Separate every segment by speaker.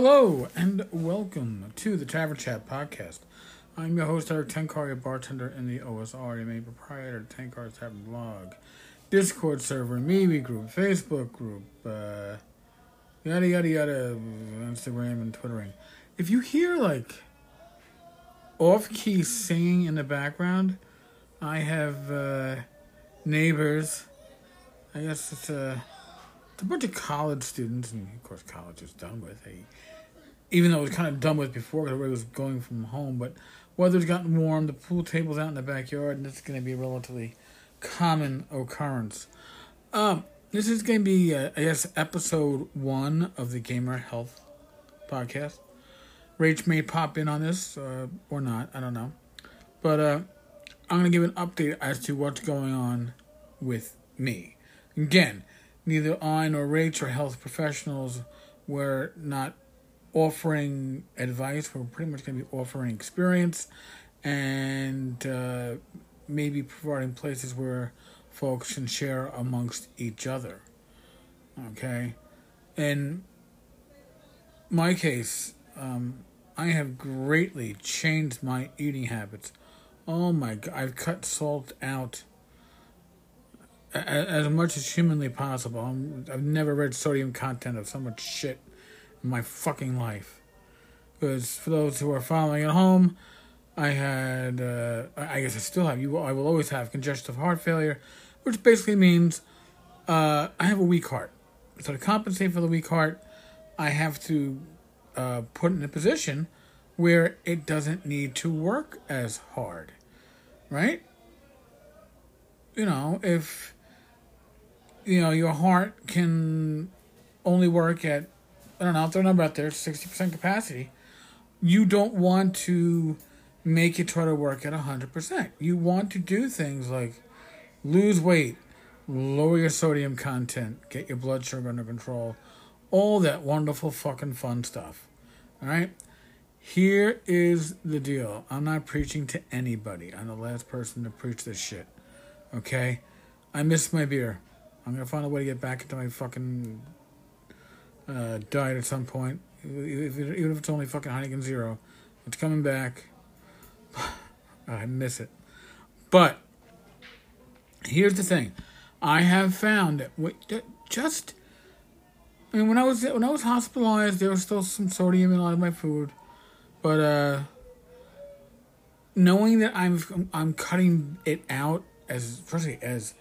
Speaker 1: Hello and welcome to the Tavern Chat podcast. I'm your host, Eric Tenkar, a bartender in the OSR, I'm proprietor of Tenkar's Tavern blog, Discord server, MeWe group, Facebook group, uh, yada yada yada, Instagram and Twittering. If you hear like off key singing in the background, I have uh, neighbors. I guess it's a, it's a bunch of college students, and of course, college is done with. Hey, even though it was kind of done with before because everybody was going from home, but weather's gotten warm, the pool table's out in the backyard, and it's going to be a relatively common occurrence. Um, this is going to be, uh, I guess, episode one of the Gamer Health podcast. Rach may pop in on this uh, or not, I don't know. But uh, I'm going to give an update as to what's going on with me. Again, neither I nor Rach are health professionals. We're not offering advice. We're pretty much going to be offering experience and uh, maybe providing places where folks can share amongst each other. Okay? In my case, um, I have greatly changed my eating habits. Oh my god, I've cut salt out as much as humanly possible. i have never read sodium content of so much shit in my fucking life. Because for those who are following at home, I had, uh, I guess I still have, you. I will always have congestive heart failure, which basically means uh, I have a weak heart. So to compensate for the weak heart, I have to uh, put in a position where it doesn't need to work as hard, right? You know, if you know your heart can only work at I don't know, throw a number out there, sixty percent capacity, you don't want to make it try to work at hundred percent. You want to do things like lose weight, lower your sodium content, get your blood sugar under control, all that wonderful fucking fun stuff. All right? Here is the deal. I'm not preaching to anybody. I'm the last person to preach this shit. Okay? I miss my beer. I'm gonna find a way to get back into my fucking uh, diet at some point. Even if it's only fucking Heineken Zero, it's coming back. I miss it. But here's the thing. I have found that just I mean, when I was when I was hospitalized, there was still some sodium in a lot of my food, but uh, knowing that I'm I'm cutting it out as firstly as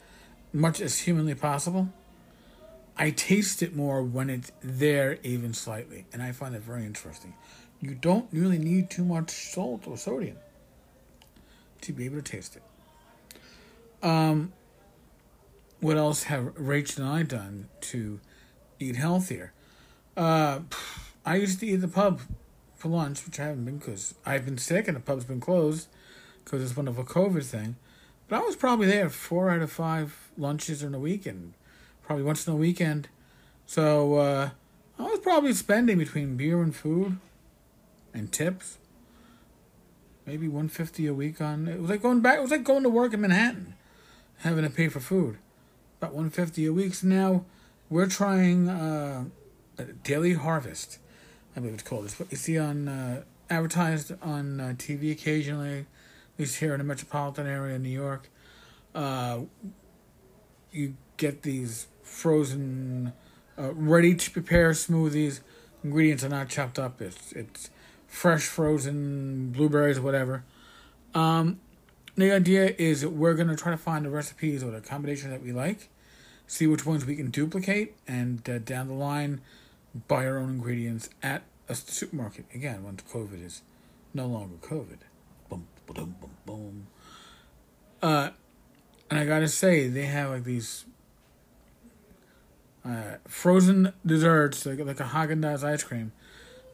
Speaker 1: much as humanly possible, I taste it more when it's there, even slightly, and I find it very interesting. You don't really need too much salt or sodium to be able to taste it. Um, what else have Rachel and I done to eat healthier. Uh, I used to eat the pub for lunch, which I haven't been because I've been sick and the pub's been closed because it's one of a COVID thing. But I was probably there four out of five lunches in a weekend, probably once in a weekend. So uh, I was probably spending between beer and food and tips, maybe one fifty a week on. It was like going back. It was like going to work in Manhattan, having to pay for food, about one fifty a week. So now we're trying uh, Daily Harvest, I believe it's called. It's what you see on uh, advertised on uh, TV occasionally, at least here in the metropolitan area in New York. Uh, you get these frozen, uh, ready to prepare smoothies. Ingredients are not chopped up. It's it's fresh frozen blueberries whatever. Um, the idea is we're gonna try to find the recipes or the combination that we like see which ones we can duplicate, and uh, down the line, buy our own ingredients at a supermarket. Again, once COVID is no longer COVID. Boom, boom, boom, boom. Uh, and I gotta say, they have like these uh, frozen desserts, like like a Haagen Dazs ice cream.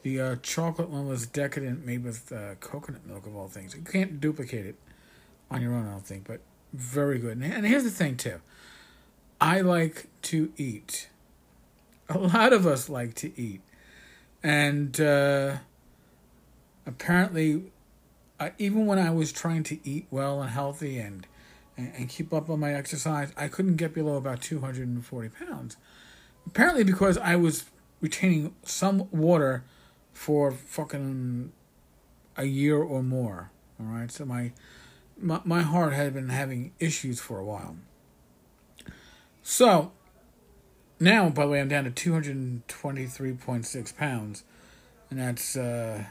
Speaker 1: The uh, chocolate one was decadent, made with uh, coconut milk of all things. You can't duplicate it on your own, I don't think, but very good. And here's the thing too. I like to eat. A lot of us like to eat. And uh, apparently, even when I was trying to eat well and healthy and, and, and keep up on my exercise, I couldn't get below about 240 pounds. Apparently, because I was retaining some water for fucking a year or more. All right, so my my, my heart had been having issues for a while. So now, by the way, I'm down to 223.6 pounds, and that's uh,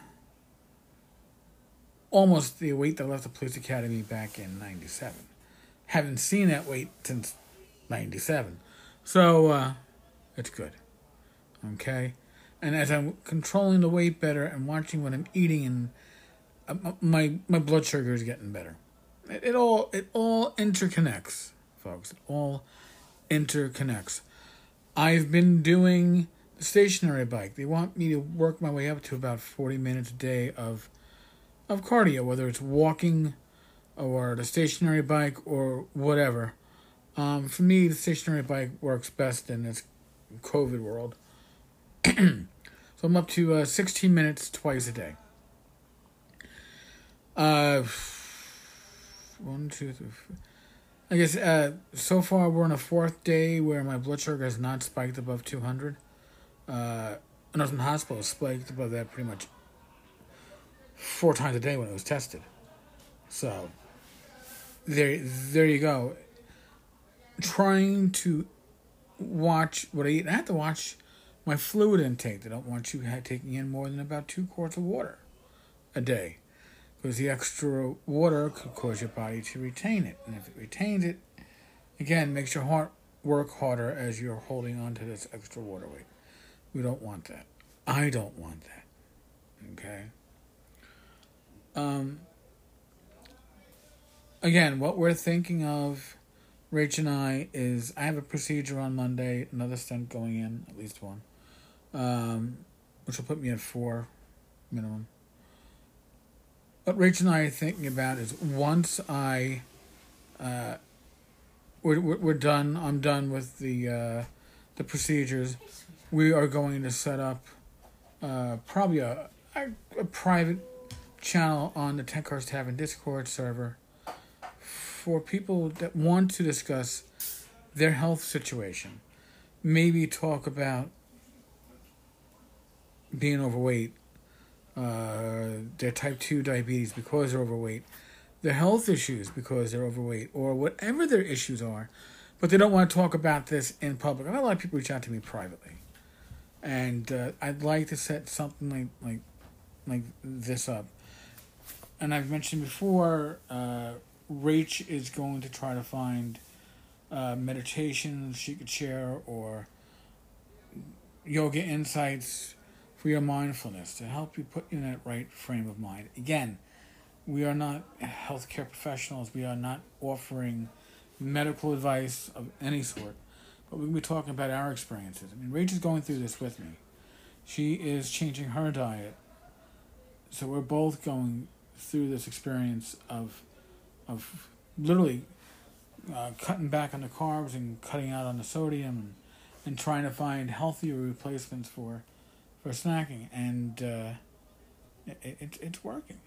Speaker 1: almost the weight that left the police academy back in 97. Haven't seen that weight since 97. So, uh, it's good. Okay? And as I'm controlling the weight better and watching what I'm eating, and uh, my my blood sugar is getting better. It, it all it all interconnects, folks. It all interconnects. I've been doing the stationary bike. They want me to work my way up to about 40 minutes a day of of cardio, whether it's walking or the stationary bike or whatever. Um, for me, the stationary bike works best and this COVID world. so I'm up to uh, 16 minutes twice a day. Uh, one, two, three. Four. I guess uh, so far we're on a fourth day where my blood sugar has not spiked above 200. Uh, when I was in the hospital, spiked above that pretty much four times a day when it was tested. So there, there you go. Trying to watch what I eat. I have to watch my fluid intake. They don't want you taking in more than about two quarts of water a day because the extra water could cause your body to retain it. And if it retains it, again, makes your heart work harder as you're holding on to this extra water weight. We don't want that. I don't want that. Okay? Um, again, what we're thinking of, Rach and I, is I have a procedure on Monday, another stent going in, at least one, um, which will put me at four minimum. What Rach and I are thinking about is once I, uh, we're, we're done, I'm done with the, uh, the procedures, we are going to set up uh, probably a, a, a private channel on the Tenkar's Tavern Discord server for people that want to discuss their health situation. Maybe talk about being overweight uh, their type 2 diabetes because they're overweight, their health issues because they're overweight, or whatever their issues are, but they don't want to talk about this in public. I've had a lot of people reach out to me privately, and uh, I'd like to set something like like like this up. And I've mentioned before, uh, Rach is going to try to find uh, meditations she could share or yoga insights for your mindfulness to help you put you in that right frame of mind. Again, we are not healthcare professionals. We are not offering medical advice of any sort, but we're going to be talking about our experiences. I mean, Rach is going through this with me. She is changing her diet, so we're both going through this experience of, of literally uh, cutting back on the carbs and cutting out on the sodium and, and trying to find healthier replacements for for snacking, and uh, it, it, it's working.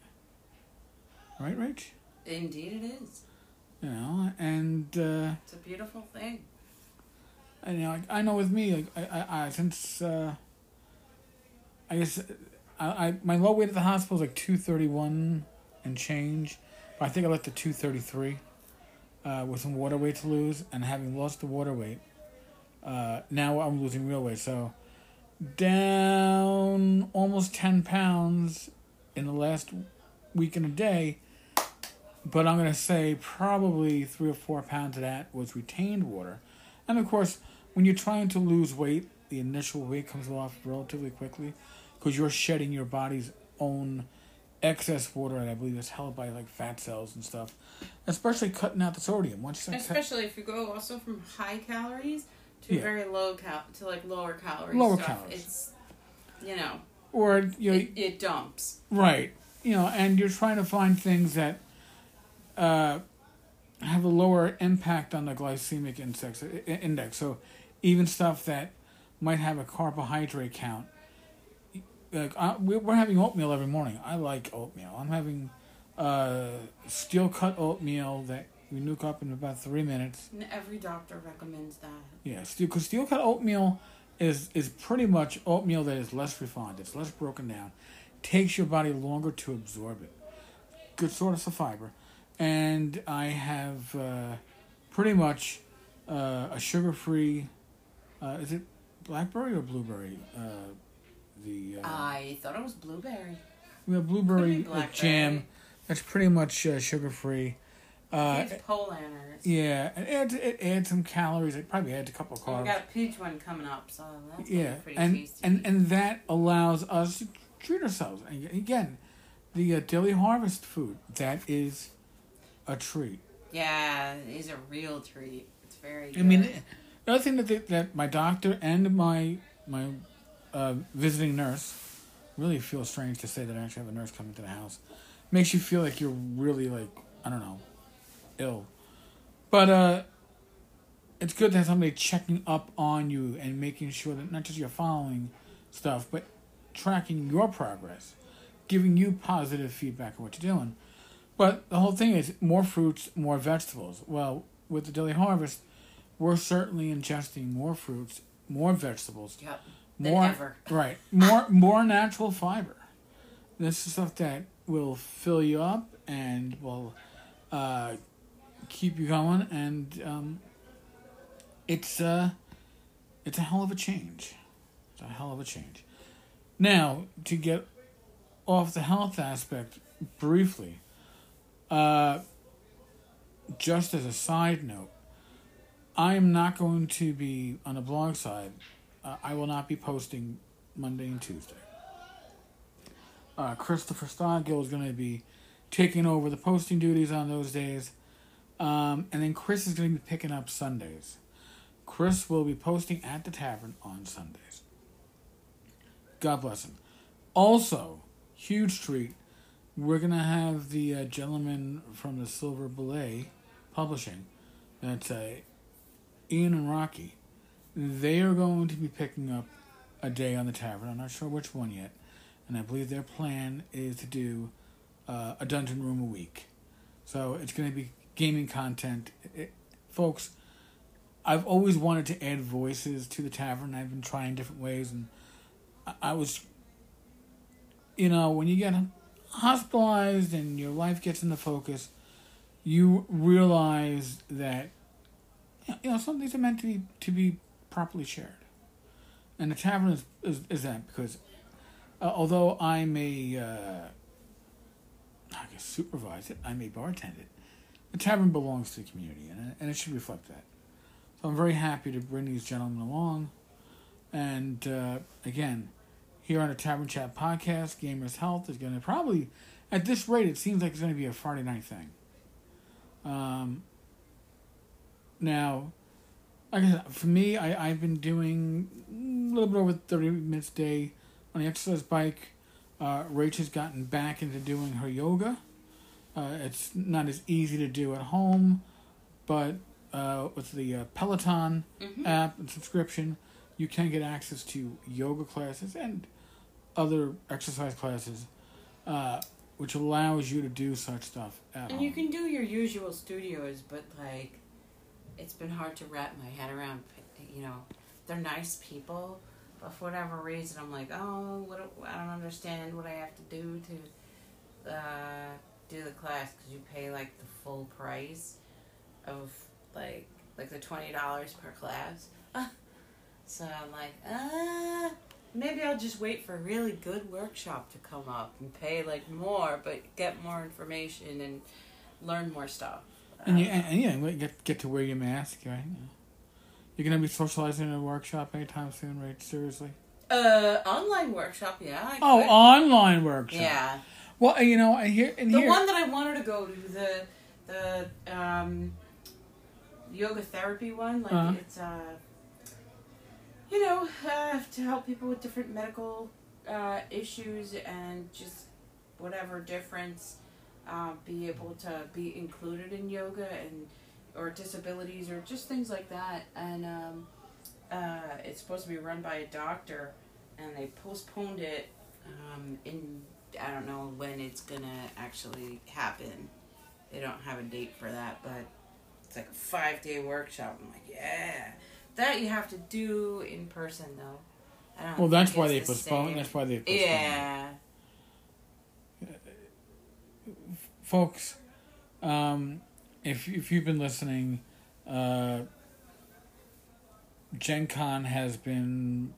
Speaker 1: Right, Rach?
Speaker 2: Indeed, it is.
Speaker 1: You know, and uh,
Speaker 2: it's a beautiful thing.
Speaker 1: And you know, I, I know with me, like I, I, I since uh, I guess I, I my low weight at the hospital is like two thirty one and change, I think I left thirty three, uh, with some water weight to lose, and having lost the water weight, uh, now I'm losing real weight. So down almost 10 pounds in the last week and a day. But I'm going to say probably three or four pounds of that was retained water. And of course, when you're trying to lose weight, the initial weight comes off relatively quickly because you're shedding your body's own excess water, and I believe it's held by like fat cells and stuff. Especially cutting out the sodium.
Speaker 2: Once especially if you go also from high calories to yeah. very low cal to like lower calorie lower stuff. calories. It's you know
Speaker 1: or you know
Speaker 2: it, it, dumps
Speaker 1: right. You know, and you're trying to find things that uh, have a lower impact on the glycemic index. Index. So even stuff that might have a carbohydrate count. Like I, we're having oatmeal every morning. I like oatmeal. I'm having uh, steel cut oatmeal that we nuke up in about three minutes.
Speaker 2: And every doctor recommends that.
Speaker 1: Yeah, steel, because steel cut oatmeal is is pretty much oatmeal that is less refined. It's less broken down. Takes your body longer to absorb it. Good source of fiber, and I have uh, pretty much uh, a sugar-free. Uh, is it blackberry or blueberry? The
Speaker 2: uh, I thought it was blueberry.
Speaker 1: We have blueberry jam. That's pretty much uh, sugar-free.
Speaker 2: Uh, it's Polaner's.
Speaker 1: Yeah, it adds it adds some calories. It probably adds a couple of carbs.
Speaker 2: We got a peach one coming up, so that's
Speaker 1: yeah,
Speaker 2: pretty
Speaker 1: and
Speaker 2: tasty.
Speaker 1: and and that allows us to treat ourselves. And again, the uh, daily harvest food that is a treat.
Speaker 2: Yeah, it is a real treat. It's very. Good.
Speaker 1: I mean, the other thing that they, that my doctor and my my uh, visiting nurse really feels strange to say that I actually have a nurse coming to the house. Makes you feel like you're really like I don't know ill. But uh, it's good to have somebody checking up on you and making sure that not just you're following stuff, but tracking your progress, giving you positive feedback on what you're doing. But the whole thing is more fruits, more vegetables. Well, with the daily harvest, we're certainly ingesting more fruits, more vegetables. More right, more more natural fiber. This is stuff that will fill you up and will uh, keep you going, and um, it's uh, it's a hell of a change. It's a hell of a change. Now to get off the health aspect briefly, uh, just as a side note, I am not going to be on the blog side. Uh, I will not be posting Monday and Tuesday. Uh, Christopher Stogdill is going to be taking over the posting duties on those days. Um, and then Chris is going to be picking up Sundays. Chris will be posting at the tavern on Sundays. God bless him. Also, huge treat. We're going to have the uh, gentleman from the Silver Belay Publishing. That's uh, Ian and Rocky. They are going to be picking up a day on the tavern. I'm not sure which one yet. And I believe their plan is to do uh, a dungeon room a week. So it's going to be gaming content. It, folks, I've always wanted to add voices to the tavern. I've been trying different ways, and I, I was, you know, when you get hospitalized and your life gets into focus, you realize that you know some things are meant to be to be properly shared, and the tavern is is, is that because uh, although I'm a uh, I guess supervise it, I'm a bartender the tavern belongs to the community, and it, and it should reflect that. So I'm very happy to bring these gentlemen along. And uh, again, here on the Tavern Chat podcast, Gamers Health is going to probably, at this rate, it seems like it's going to be a Friday night thing. Um, now, I for me, I, I've been doing a little bit over 30 minutes a day on the exercise bike. Uh, Rach has gotten back into doing her yoga. Uh, it's not as easy to do at home, but uh, with the uh, Peloton mm-hmm. app and subscription, you can get access to yoga classes and other exercise classes, uh, which allows you to do such stuff at
Speaker 2: and
Speaker 1: home.
Speaker 2: you can do your usual studios, but like, it's been hard to wrap my head around. You know, they're nice people, but for whatever reason, I'm like, oh, what? I don't understand what I have to do to uh, do the class because you pay like the full price of like like the twenty dollars per class. so I'm like, ah, maybe I'll just wait for a really good workshop to come up and pay like more, but get more information and learn more stuff.
Speaker 1: And, you, and, and yeah, get get to wear your mask, right? You're gonna be socializing in a workshop anytime soon, right? Seriously.
Speaker 2: Uh, online workshop, yeah. I
Speaker 1: oh, online workshop.
Speaker 2: Yeah.
Speaker 1: Well, you know, I hear and
Speaker 2: the
Speaker 1: here,
Speaker 2: one that I wanted to go to the the um, yoga therapy one. Like uh-huh. it's uh, you know, uh, to help people with different medical uh, issues and just whatever difference, uh, be able to be included in yoga and or disabilities or just things like that. And um, uh, it's supposed to be run by a doctor, and they postponed it um, in I don't know when it's gonna actually happen. They don't have a date for that, but it's like a five day workshop. I'm like, yeah. That you have to do in person though. I don't
Speaker 1: Well, that's why
Speaker 2: it's
Speaker 1: they
Speaker 2: the
Speaker 1: postpone.
Speaker 2: same.
Speaker 1: That's why they postponed.
Speaker 2: Yeah.
Speaker 1: Folks. Um, if if you've been listening, uh, Gen Con has been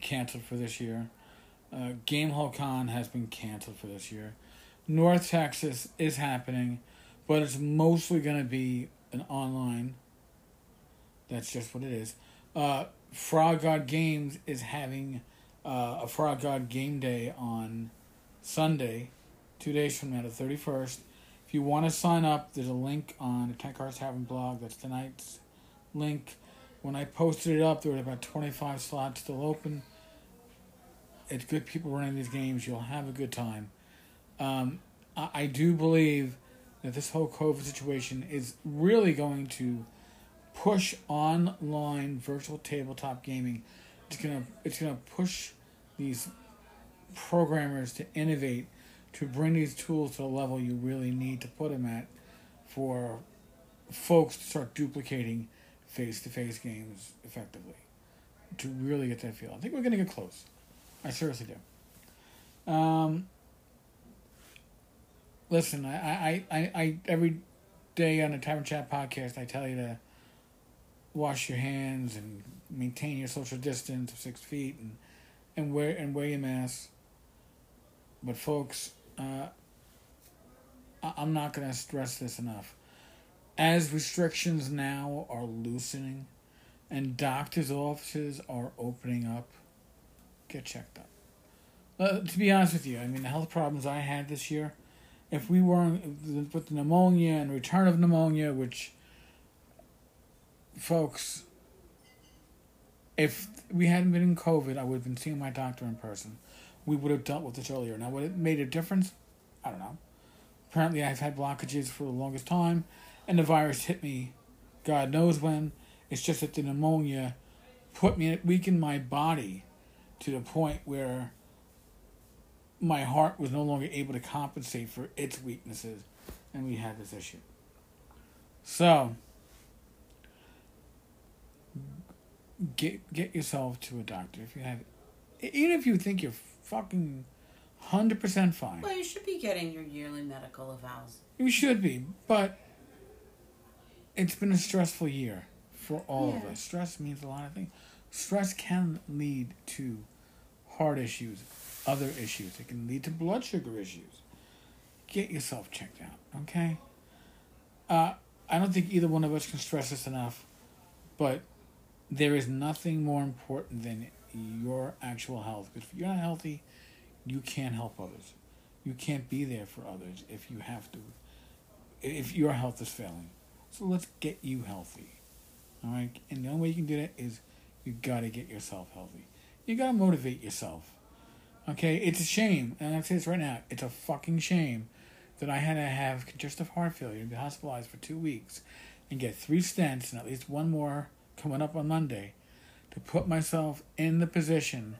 Speaker 1: canceled for this year. Uh, Gamehole Con has been canceled for this year. North Texas is happening, but it's mostly going to be an online. That's just what it is. Uh, Frog God Games is having uh, a Frog God Game Day on Sunday, two days from now, the 31st. If you want to sign up, there's a link on the Tenkar's Tavern blog. That's tonight's link. When I posted it up, there were about 25 slots still open. It's good people running these games. You'll have a good time. Um, I, I do believe that this whole COVID situation is really going to push online virtual tabletop gaming. It's gonna it's gonna push these programmers to innovate to bring these tools to the level you really need to put them at for folks to start duplicating face to face games effectively to really get that feel. I think we're gonna get close. I seriously do. Um, listen, I, I, I, I every day on the Tavern Chat podcast, I tell you to wash your hands and maintain your social distance of six feet and and wear and wear your mask. But folks, uh, I'm not gonna stress this enough. As restrictions now are loosening, and doctors' offices are opening up, get checked up. Uh, to be honest with you, I mean the health problems I had this year. If we weren't with the pneumonia and return of pneumonia, which folks, if we hadn't been in COVID, I would have been seeing my doctor in person. We would have dealt with this earlier. Now, would it made a difference? I don't know. Apparently, I've had blockages for the longest time, and the virus hit me, God knows when. It's just that the pneumonia put me, weakened my body to the point where my heart was no longer able to compensate for its weaknesses, and we had this issue. So, get get yourself to a doctor if you have, even if you think you're fucking hundred percent fine.
Speaker 2: Well, you should be getting your yearly medical evals.
Speaker 1: You should be, but it's been a stressful year for all of us. Stress means a lot of things. Stress can lead to heart issues, other issues. It can lead to blood sugar issues. Get yourself checked out, okay? Uh, I don't think either one of us can stress this enough, but there is nothing more important than your actual health. Because if you're not healthy, you can't help others. You can't be there for others if you have to, if your health is failing. So let's get you healthy. All right? And the only way you can do that is you got to get yourself healthy. You got to motivate yourself. Okay? It's a shame. And I say this right now. It's a fucking shame that I had to have congestive heart failure and be hospitalized for two weeks and get three stents and at least one more coming up on Monday to put myself in the position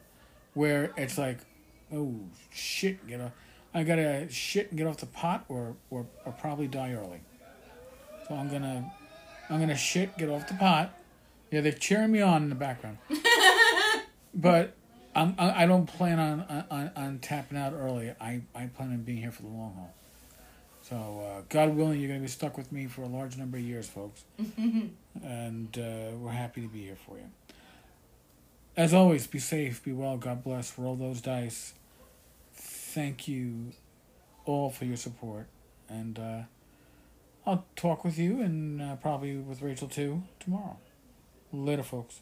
Speaker 1: where it's like, oh shit, get off. I gotta shit and get off the pot or, or, or probably die early. So I'm gonna I'm gonna shit, get off the pot. Yeah, they're cheering me on in the background. but I'm, I don't plan on, on on tapping out early. I, I plan on being here for the long haul. So uh, God willing, you're gonna be stuck with me for a large number of years, folks. and uh, we're happy to be here for you. As always, be safe, be well, God bless, roll those dice. Thank you all for your support. And uh, I'll talk with you and uh, probably with Rachel too tomorrow. Later, folks.